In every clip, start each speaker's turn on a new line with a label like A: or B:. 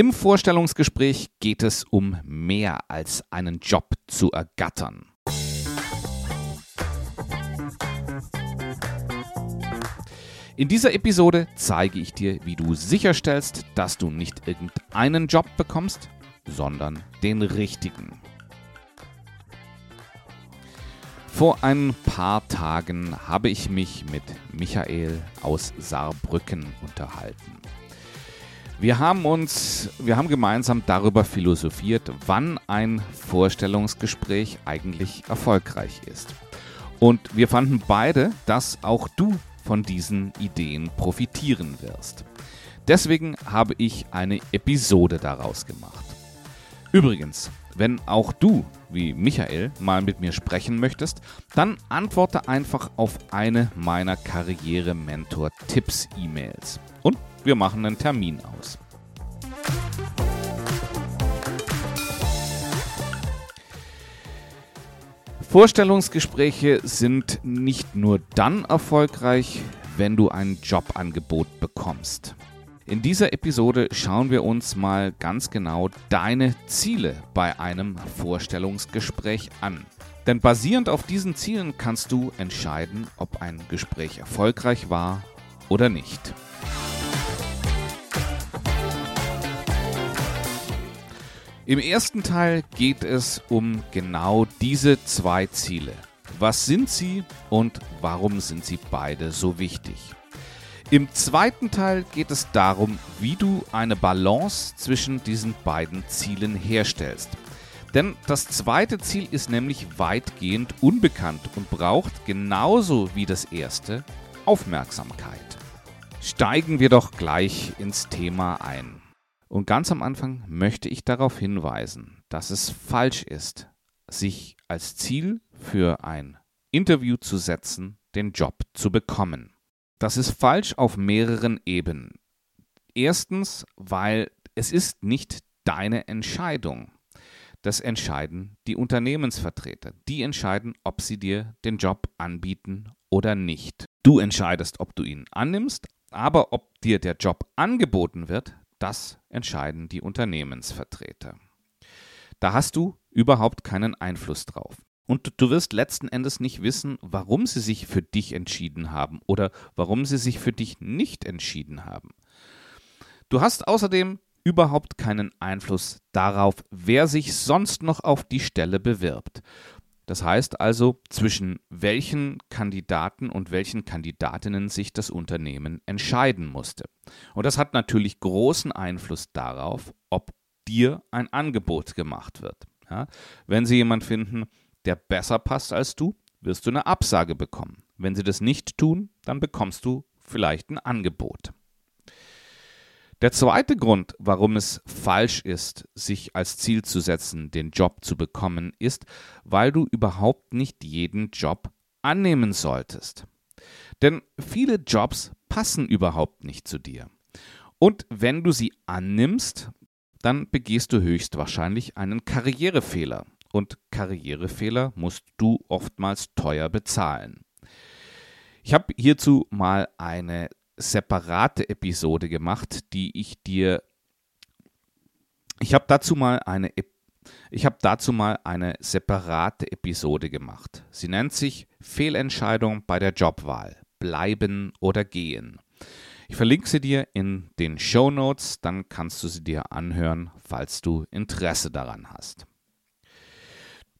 A: Im Vorstellungsgespräch geht es um mehr als einen Job zu ergattern. In dieser Episode zeige ich dir, wie du sicherstellst, dass du nicht irgendeinen Job bekommst, sondern den richtigen. Vor ein paar Tagen habe ich mich mit Michael aus Saarbrücken unterhalten. Wir haben uns, wir haben gemeinsam darüber philosophiert, wann ein Vorstellungsgespräch eigentlich erfolgreich ist. Und wir fanden beide, dass auch du von diesen Ideen profitieren wirst. Deswegen habe ich eine Episode daraus gemacht. Übrigens, wenn auch du, wie Michael, mal mit mir sprechen möchtest, dann antworte einfach auf eine meiner Karriere-Mentor-Tipps-E-Mails. Und wir machen einen Termin aus. Vorstellungsgespräche sind nicht nur dann erfolgreich, wenn du ein Jobangebot bekommst. In dieser Episode schauen wir uns mal ganz genau deine Ziele bei einem Vorstellungsgespräch an. Denn basierend auf diesen Zielen kannst du entscheiden, ob ein Gespräch erfolgreich war oder nicht. Im ersten Teil geht es um genau diese zwei Ziele. Was sind sie und warum sind sie beide so wichtig? Im zweiten Teil geht es darum, wie du eine Balance zwischen diesen beiden Zielen herstellst. Denn das zweite Ziel ist nämlich weitgehend unbekannt und braucht genauso wie das erste Aufmerksamkeit. Steigen wir doch gleich ins Thema ein. Und ganz am Anfang möchte ich darauf hinweisen, dass es falsch ist, sich als Ziel für ein Interview zu setzen, den Job zu bekommen. Das ist falsch auf mehreren Ebenen. Erstens, weil es ist nicht deine Entscheidung. Das entscheiden die Unternehmensvertreter. Die entscheiden, ob sie dir den Job anbieten oder nicht. Du entscheidest, ob du ihn annimmst, aber ob dir der Job angeboten wird, das entscheiden die Unternehmensvertreter. Da hast du überhaupt keinen Einfluss drauf. Und du wirst letzten Endes nicht wissen, warum sie sich für dich entschieden haben oder warum sie sich für dich nicht entschieden haben. Du hast außerdem überhaupt keinen Einfluss darauf, wer sich sonst noch auf die Stelle bewirbt. Das heißt also, zwischen welchen Kandidaten und welchen Kandidatinnen sich das Unternehmen entscheiden musste. Und das hat natürlich großen Einfluss darauf, ob dir ein Angebot gemacht wird. Ja, wenn Sie jemanden finden, der besser passt als du, wirst du eine Absage bekommen. Wenn Sie das nicht tun, dann bekommst du vielleicht ein Angebot. Der zweite Grund, warum es falsch ist, sich als Ziel zu setzen, den Job zu bekommen, ist, weil du überhaupt nicht jeden Job annehmen solltest. Denn viele Jobs passen überhaupt nicht zu dir. Und wenn du sie annimmst, dann begehst du höchstwahrscheinlich einen Karrierefehler. Und Karrierefehler musst du oftmals teuer bezahlen. Ich habe hierzu mal eine separate Episode gemacht, die ich dir. Ich habe dazu mal eine ich habe dazu mal eine separate Episode gemacht. Sie nennt sich Fehlentscheidung bei der Jobwahl. Bleiben oder gehen. Ich verlinke sie dir in den Show Notes, dann kannst du sie dir anhören, falls du Interesse daran hast.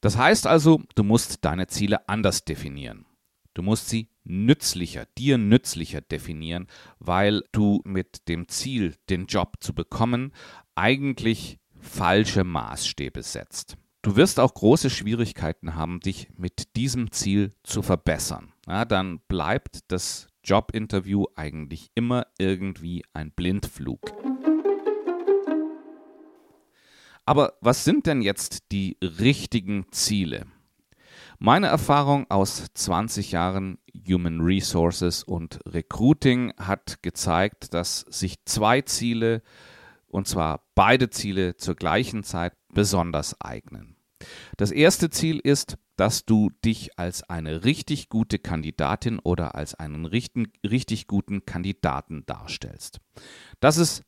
A: Das heißt also, du musst deine Ziele anders definieren. Du musst sie nützlicher, dir nützlicher definieren, weil du mit dem Ziel, den Job zu bekommen, eigentlich falsche Maßstäbe setzt. Du wirst auch große Schwierigkeiten haben, dich mit diesem Ziel zu verbessern. Ja, dann bleibt das Jobinterview eigentlich immer irgendwie ein Blindflug. Aber was sind denn jetzt die richtigen Ziele? Meine Erfahrung aus 20 Jahren Human Resources und Recruiting hat gezeigt, dass sich zwei Ziele, und zwar beide Ziele zur gleichen Zeit, besonders eignen. Das erste Ziel ist, dass du dich als eine richtig gute Kandidatin oder als einen richtig, richtig guten Kandidaten darstellst. Das ist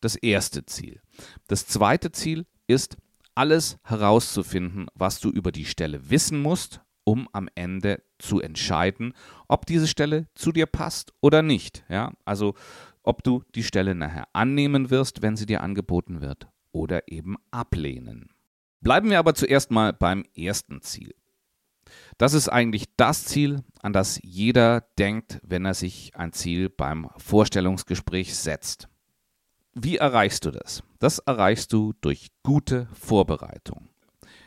A: das erste Ziel. Das zweite Ziel ist, alles herauszufinden, was du über die Stelle wissen musst, um am Ende zu entscheiden, ob diese Stelle zu dir passt oder nicht. Ja, also ob du die Stelle nachher annehmen wirst, wenn sie dir angeboten wird, oder eben ablehnen. Bleiben wir aber zuerst mal beim ersten Ziel. Das ist eigentlich das Ziel, an das jeder denkt, wenn er sich ein Ziel beim Vorstellungsgespräch setzt. Wie erreichst du das? Das erreichst du durch gute Vorbereitung.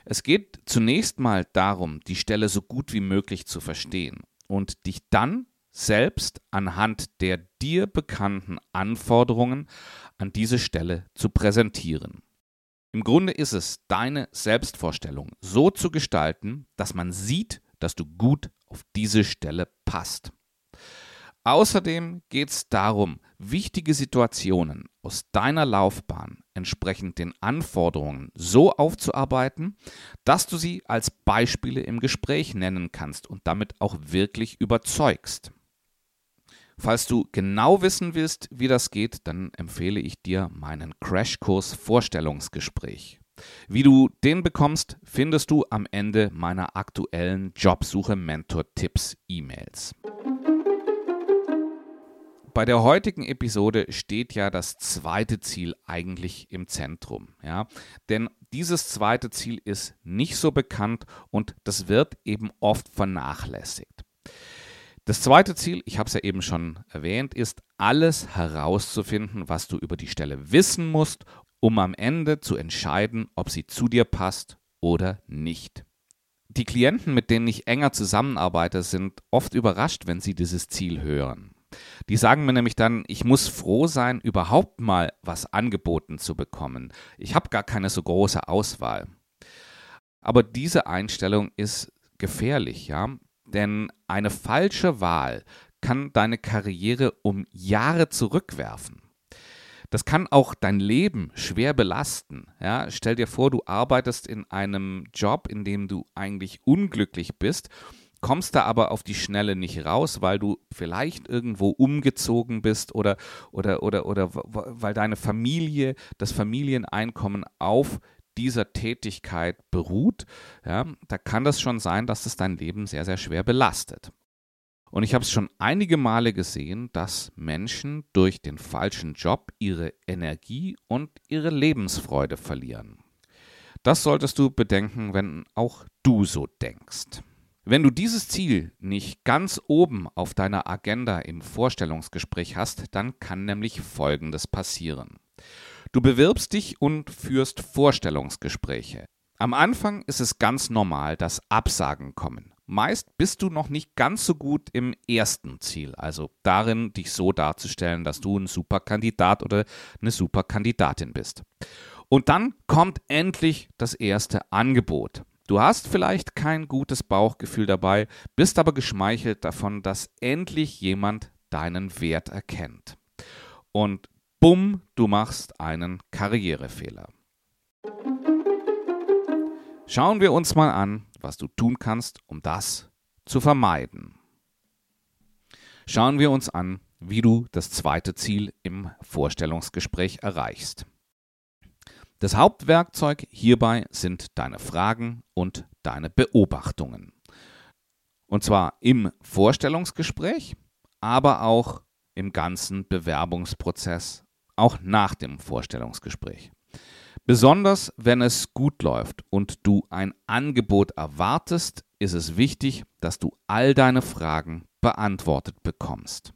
A: Es geht zunächst mal darum, die Stelle so gut wie möglich zu verstehen und dich dann selbst anhand der dir bekannten Anforderungen an diese Stelle zu präsentieren. Im Grunde ist es deine Selbstvorstellung so zu gestalten, dass man sieht, dass du gut auf diese Stelle passt. Außerdem geht es darum, wichtige Situationen aus deiner Laufbahn entsprechend den Anforderungen so aufzuarbeiten, dass du sie als Beispiele im Gespräch nennen kannst und damit auch wirklich überzeugst. Falls du genau wissen willst, wie das geht, dann empfehle ich dir meinen Crashkurs Vorstellungsgespräch. Wie du den bekommst, findest du am Ende meiner aktuellen Jobsuche Mentor Tipps E-Mails. Bei der heutigen Episode steht ja das zweite Ziel eigentlich im Zentrum, ja? Denn dieses zweite Ziel ist nicht so bekannt und das wird eben oft vernachlässigt. Das zweite Ziel, ich habe es ja eben schon erwähnt, ist alles herauszufinden, was du über die Stelle wissen musst, um am Ende zu entscheiden, ob sie zu dir passt oder nicht. Die Klienten, mit denen ich enger zusammenarbeite, sind oft überrascht, wenn sie dieses Ziel hören. Die sagen mir nämlich dann, ich muss froh sein, überhaupt mal was angeboten zu bekommen. Ich habe gar keine so große Auswahl. Aber diese Einstellung ist gefährlich, ja? Denn eine falsche Wahl kann deine Karriere um Jahre zurückwerfen. Das kann auch dein Leben schwer belasten. Ja? Stell dir vor, du arbeitest in einem Job, in dem du eigentlich unglücklich bist, kommst da aber auf die Schnelle nicht raus, weil du vielleicht irgendwo umgezogen bist oder, oder, oder, oder weil deine Familie, das Familieneinkommen auf dieser Tätigkeit beruht, ja, da kann das schon sein, dass es dein Leben sehr, sehr schwer belastet. Und ich habe es schon einige Male gesehen, dass Menschen durch den falschen Job ihre Energie und ihre Lebensfreude verlieren. Das solltest du bedenken, wenn auch du so denkst. Wenn du dieses Ziel nicht ganz oben auf deiner Agenda im Vorstellungsgespräch hast, dann kann nämlich Folgendes passieren. Du bewirbst dich und führst Vorstellungsgespräche. Am Anfang ist es ganz normal, dass Absagen kommen. Meist bist du noch nicht ganz so gut im ersten Ziel, also darin, dich so darzustellen, dass du ein super Kandidat oder eine super Kandidatin bist. Und dann kommt endlich das erste Angebot. Du hast vielleicht kein gutes Bauchgefühl dabei, bist aber geschmeichelt davon, dass endlich jemand deinen Wert erkennt. Und bumm, du machst einen Karrierefehler. Schauen wir uns mal an, was du tun kannst, um das zu vermeiden. Schauen wir uns an, wie du das zweite Ziel im Vorstellungsgespräch erreichst. Das Hauptwerkzeug hierbei sind deine Fragen und deine Beobachtungen. Und zwar im Vorstellungsgespräch, aber auch im ganzen Bewerbungsprozess auch nach dem Vorstellungsgespräch. Besonders wenn es gut läuft und du ein Angebot erwartest, ist es wichtig, dass du all deine Fragen beantwortet bekommst.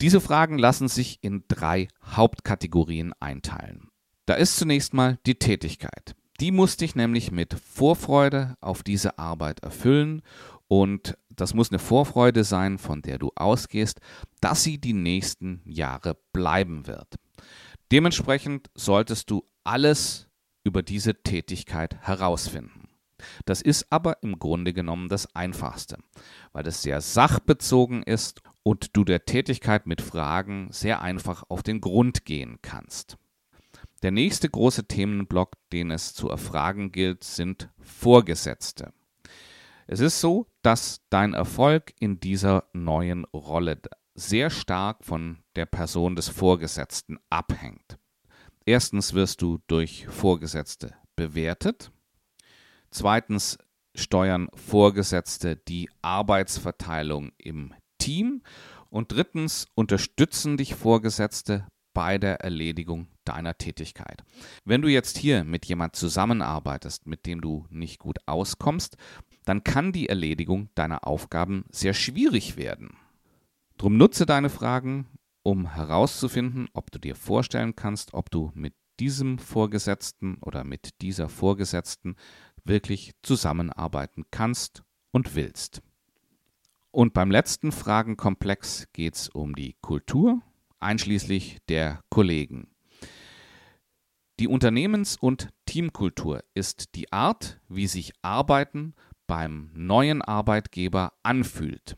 A: Diese Fragen lassen sich in drei Hauptkategorien einteilen. Da ist zunächst mal die Tätigkeit. Die muss dich nämlich mit Vorfreude auf diese Arbeit erfüllen und das muss eine Vorfreude sein, von der du ausgehst, dass sie die nächsten Jahre bleiben wird. Dementsprechend solltest du alles über diese Tätigkeit herausfinden. Das ist aber im Grunde genommen das Einfachste, weil es sehr sachbezogen ist und du der Tätigkeit mit Fragen sehr einfach auf den Grund gehen kannst. Der nächste große Themenblock, den es zu erfragen gilt, sind Vorgesetzte. Es ist so, dass dein Erfolg in dieser neuen Rolle sehr stark von der Person des Vorgesetzten abhängt. Erstens wirst du durch Vorgesetzte bewertet. Zweitens steuern Vorgesetzte die Arbeitsverteilung im Team. Und drittens unterstützen dich Vorgesetzte bei der Erledigung deiner Tätigkeit. Wenn du jetzt hier mit jemand zusammenarbeitest, mit dem du nicht gut auskommst, dann kann die Erledigung deiner Aufgaben sehr schwierig werden. Drum nutze deine Fragen, um herauszufinden, ob du dir vorstellen kannst, ob du mit diesem Vorgesetzten oder mit dieser Vorgesetzten wirklich zusammenarbeiten kannst und willst. Und beim letzten Fragenkomplex geht es um die Kultur, einschließlich der Kollegen. Die Unternehmens- und Teamkultur ist die Art, wie sich Arbeiten beim neuen Arbeitgeber anfühlt.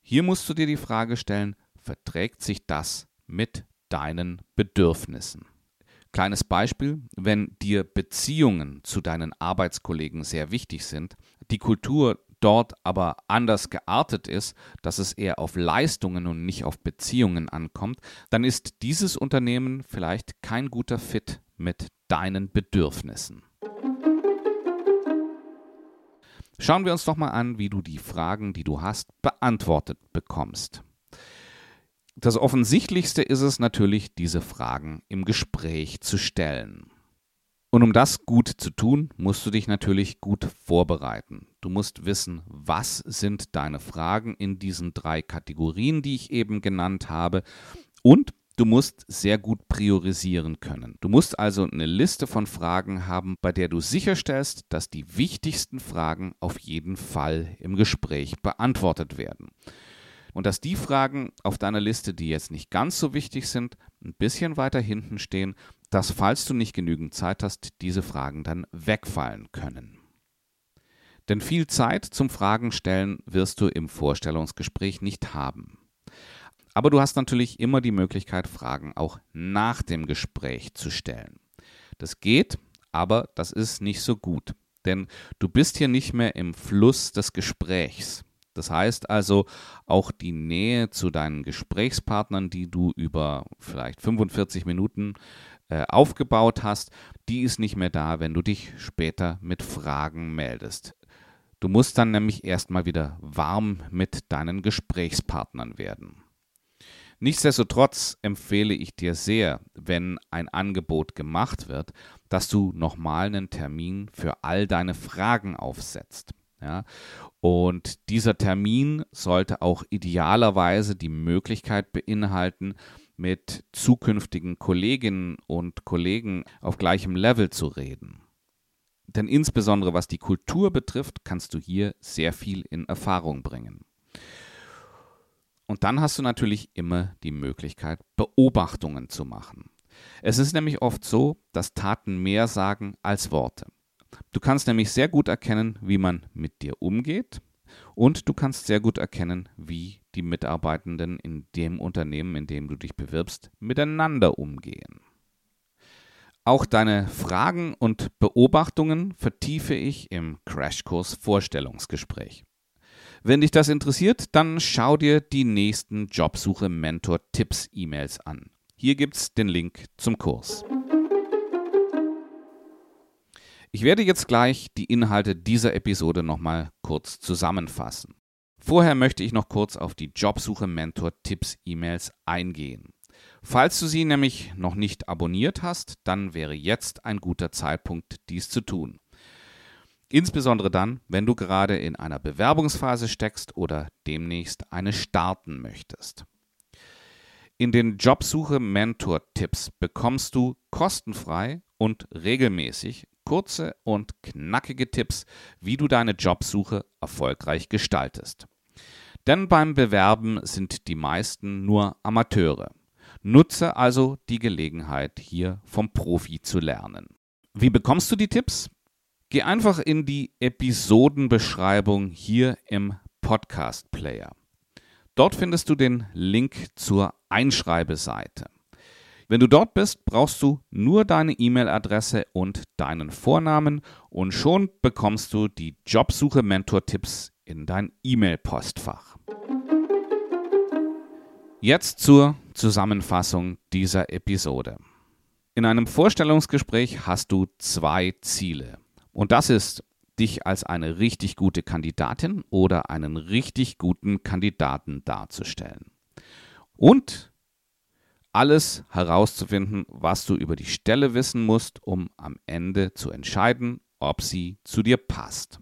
A: Hier musst du dir die Frage stellen, verträgt sich das mit deinen Bedürfnissen? Kleines Beispiel, wenn dir Beziehungen zu deinen Arbeitskollegen sehr wichtig sind, die Kultur dort aber anders geartet ist, dass es eher auf Leistungen und nicht auf Beziehungen ankommt, dann ist dieses Unternehmen vielleicht kein guter Fit mit deinen Bedürfnissen. Schauen wir uns doch mal an, wie du die Fragen, die du hast, beantwortet bekommst. Das Offensichtlichste ist es natürlich, diese Fragen im Gespräch zu stellen. Und um das gut zu tun, musst du dich natürlich gut vorbereiten. Du musst wissen, was sind deine Fragen in diesen drei Kategorien, die ich eben genannt habe. Und du musst sehr gut priorisieren können. Du musst also eine Liste von Fragen haben, bei der du sicherstellst, dass die wichtigsten Fragen auf jeden Fall im Gespräch beantwortet werden und dass die Fragen auf deiner Liste, die jetzt nicht ganz so wichtig sind, ein bisschen weiter hinten stehen, dass falls du nicht genügend Zeit hast, diese Fragen dann wegfallen können. Denn viel Zeit zum Fragen stellen wirst du im Vorstellungsgespräch nicht haben. Aber du hast natürlich immer die Möglichkeit, Fragen auch nach dem Gespräch zu stellen. Das geht, aber das ist nicht so gut, denn du bist hier nicht mehr im Fluss des Gesprächs. Das heißt also, auch die Nähe zu deinen Gesprächspartnern, die du über vielleicht 45 Minuten äh, aufgebaut hast, die ist nicht mehr da, wenn du dich später mit Fragen meldest. Du musst dann nämlich erstmal wieder warm mit deinen Gesprächspartnern werden. Nichtsdestotrotz empfehle ich dir sehr, wenn ein Angebot gemacht wird, dass du nochmal einen Termin für all deine Fragen aufsetzt. Ja? Und dieser Termin sollte auch idealerweise die Möglichkeit beinhalten, mit zukünftigen Kolleginnen und Kollegen auf gleichem Level zu reden. Denn insbesondere was die Kultur betrifft, kannst du hier sehr viel in Erfahrung bringen. Und dann hast du natürlich immer die Möglichkeit, Beobachtungen zu machen. Es ist nämlich oft so, dass Taten mehr sagen als Worte. Du kannst nämlich sehr gut erkennen, wie man mit dir umgeht und du kannst sehr gut erkennen, wie die Mitarbeitenden in dem Unternehmen, in dem du dich bewirbst, miteinander umgehen. Auch deine Fragen und Beobachtungen vertiefe ich im Crashkurs Vorstellungsgespräch. Wenn dich das interessiert, dann schau dir die nächsten Jobsuche Mentor Tipps E-Mails an. Hier gibt's den Link zum Kurs. Ich werde jetzt gleich die Inhalte dieser Episode nochmal kurz zusammenfassen. Vorher möchte ich noch kurz auf die Jobsuche Mentor Tipps E-Mails eingehen. Falls du sie nämlich noch nicht abonniert hast, dann wäre jetzt ein guter Zeitpunkt, dies zu tun. Insbesondere dann, wenn du gerade in einer Bewerbungsphase steckst oder demnächst eine starten möchtest. In den Jobsuche Mentor Tipps bekommst du kostenfrei und regelmäßig kurze und knackige Tipps, wie du deine Jobsuche erfolgreich gestaltest. Denn beim Bewerben sind die meisten nur Amateure. Nutze also die Gelegenheit, hier vom Profi zu lernen. Wie bekommst du die Tipps? Geh einfach in die Episodenbeschreibung hier im Podcast Player. Dort findest du den Link zur Einschreibeseite. Wenn du dort bist, brauchst du nur deine E-Mail-Adresse und deinen Vornamen und schon bekommst du die Jobsuche Mentor-Tipps in dein E-Mail-Postfach. Jetzt zur Zusammenfassung dieser Episode. In einem Vorstellungsgespräch hast du zwei Ziele. Und das ist, dich als eine richtig gute Kandidatin oder einen richtig guten Kandidaten darzustellen. Und alles herauszufinden, was du über die Stelle wissen musst, um am Ende zu entscheiden, ob sie zu dir passt.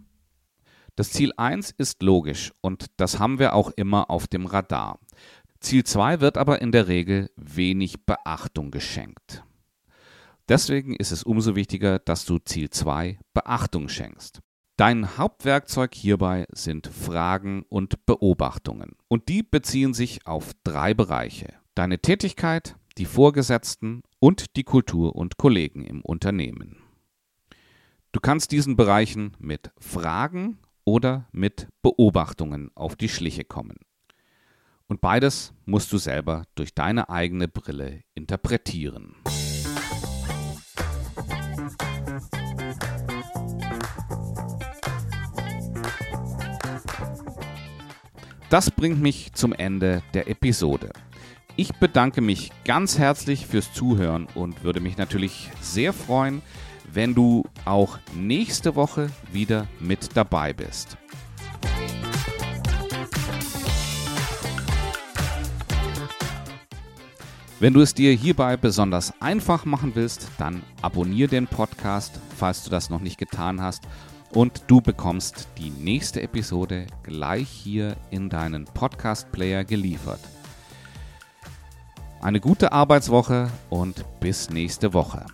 A: Das Ziel 1 ist logisch und das haben wir auch immer auf dem Radar. Ziel 2 wird aber in der Regel wenig Beachtung geschenkt. Deswegen ist es umso wichtiger, dass du Ziel 2 Beachtung schenkst. Dein Hauptwerkzeug hierbei sind Fragen und Beobachtungen. Und die beziehen sich auf drei Bereiche. Deine Tätigkeit, die Vorgesetzten und die Kultur und Kollegen im Unternehmen. Du kannst diesen Bereichen mit Fragen oder mit Beobachtungen auf die Schliche kommen. Und beides musst du selber durch deine eigene Brille interpretieren. Das bringt mich zum Ende der Episode. Ich bedanke mich ganz herzlich fürs Zuhören und würde mich natürlich sehr freuen, wenn du auch nächste Woche wieder mit dabei bist. Wenn du es dir hierbei besonders einfach machen willst, dann abonniere den Podcast, falls du das noch nicht getan hast. Und du bekommst die nächste Episode gleich hier in deinen Podcast-Player geliefert. Eine gute Arbeitswoche und bis nächste Woche.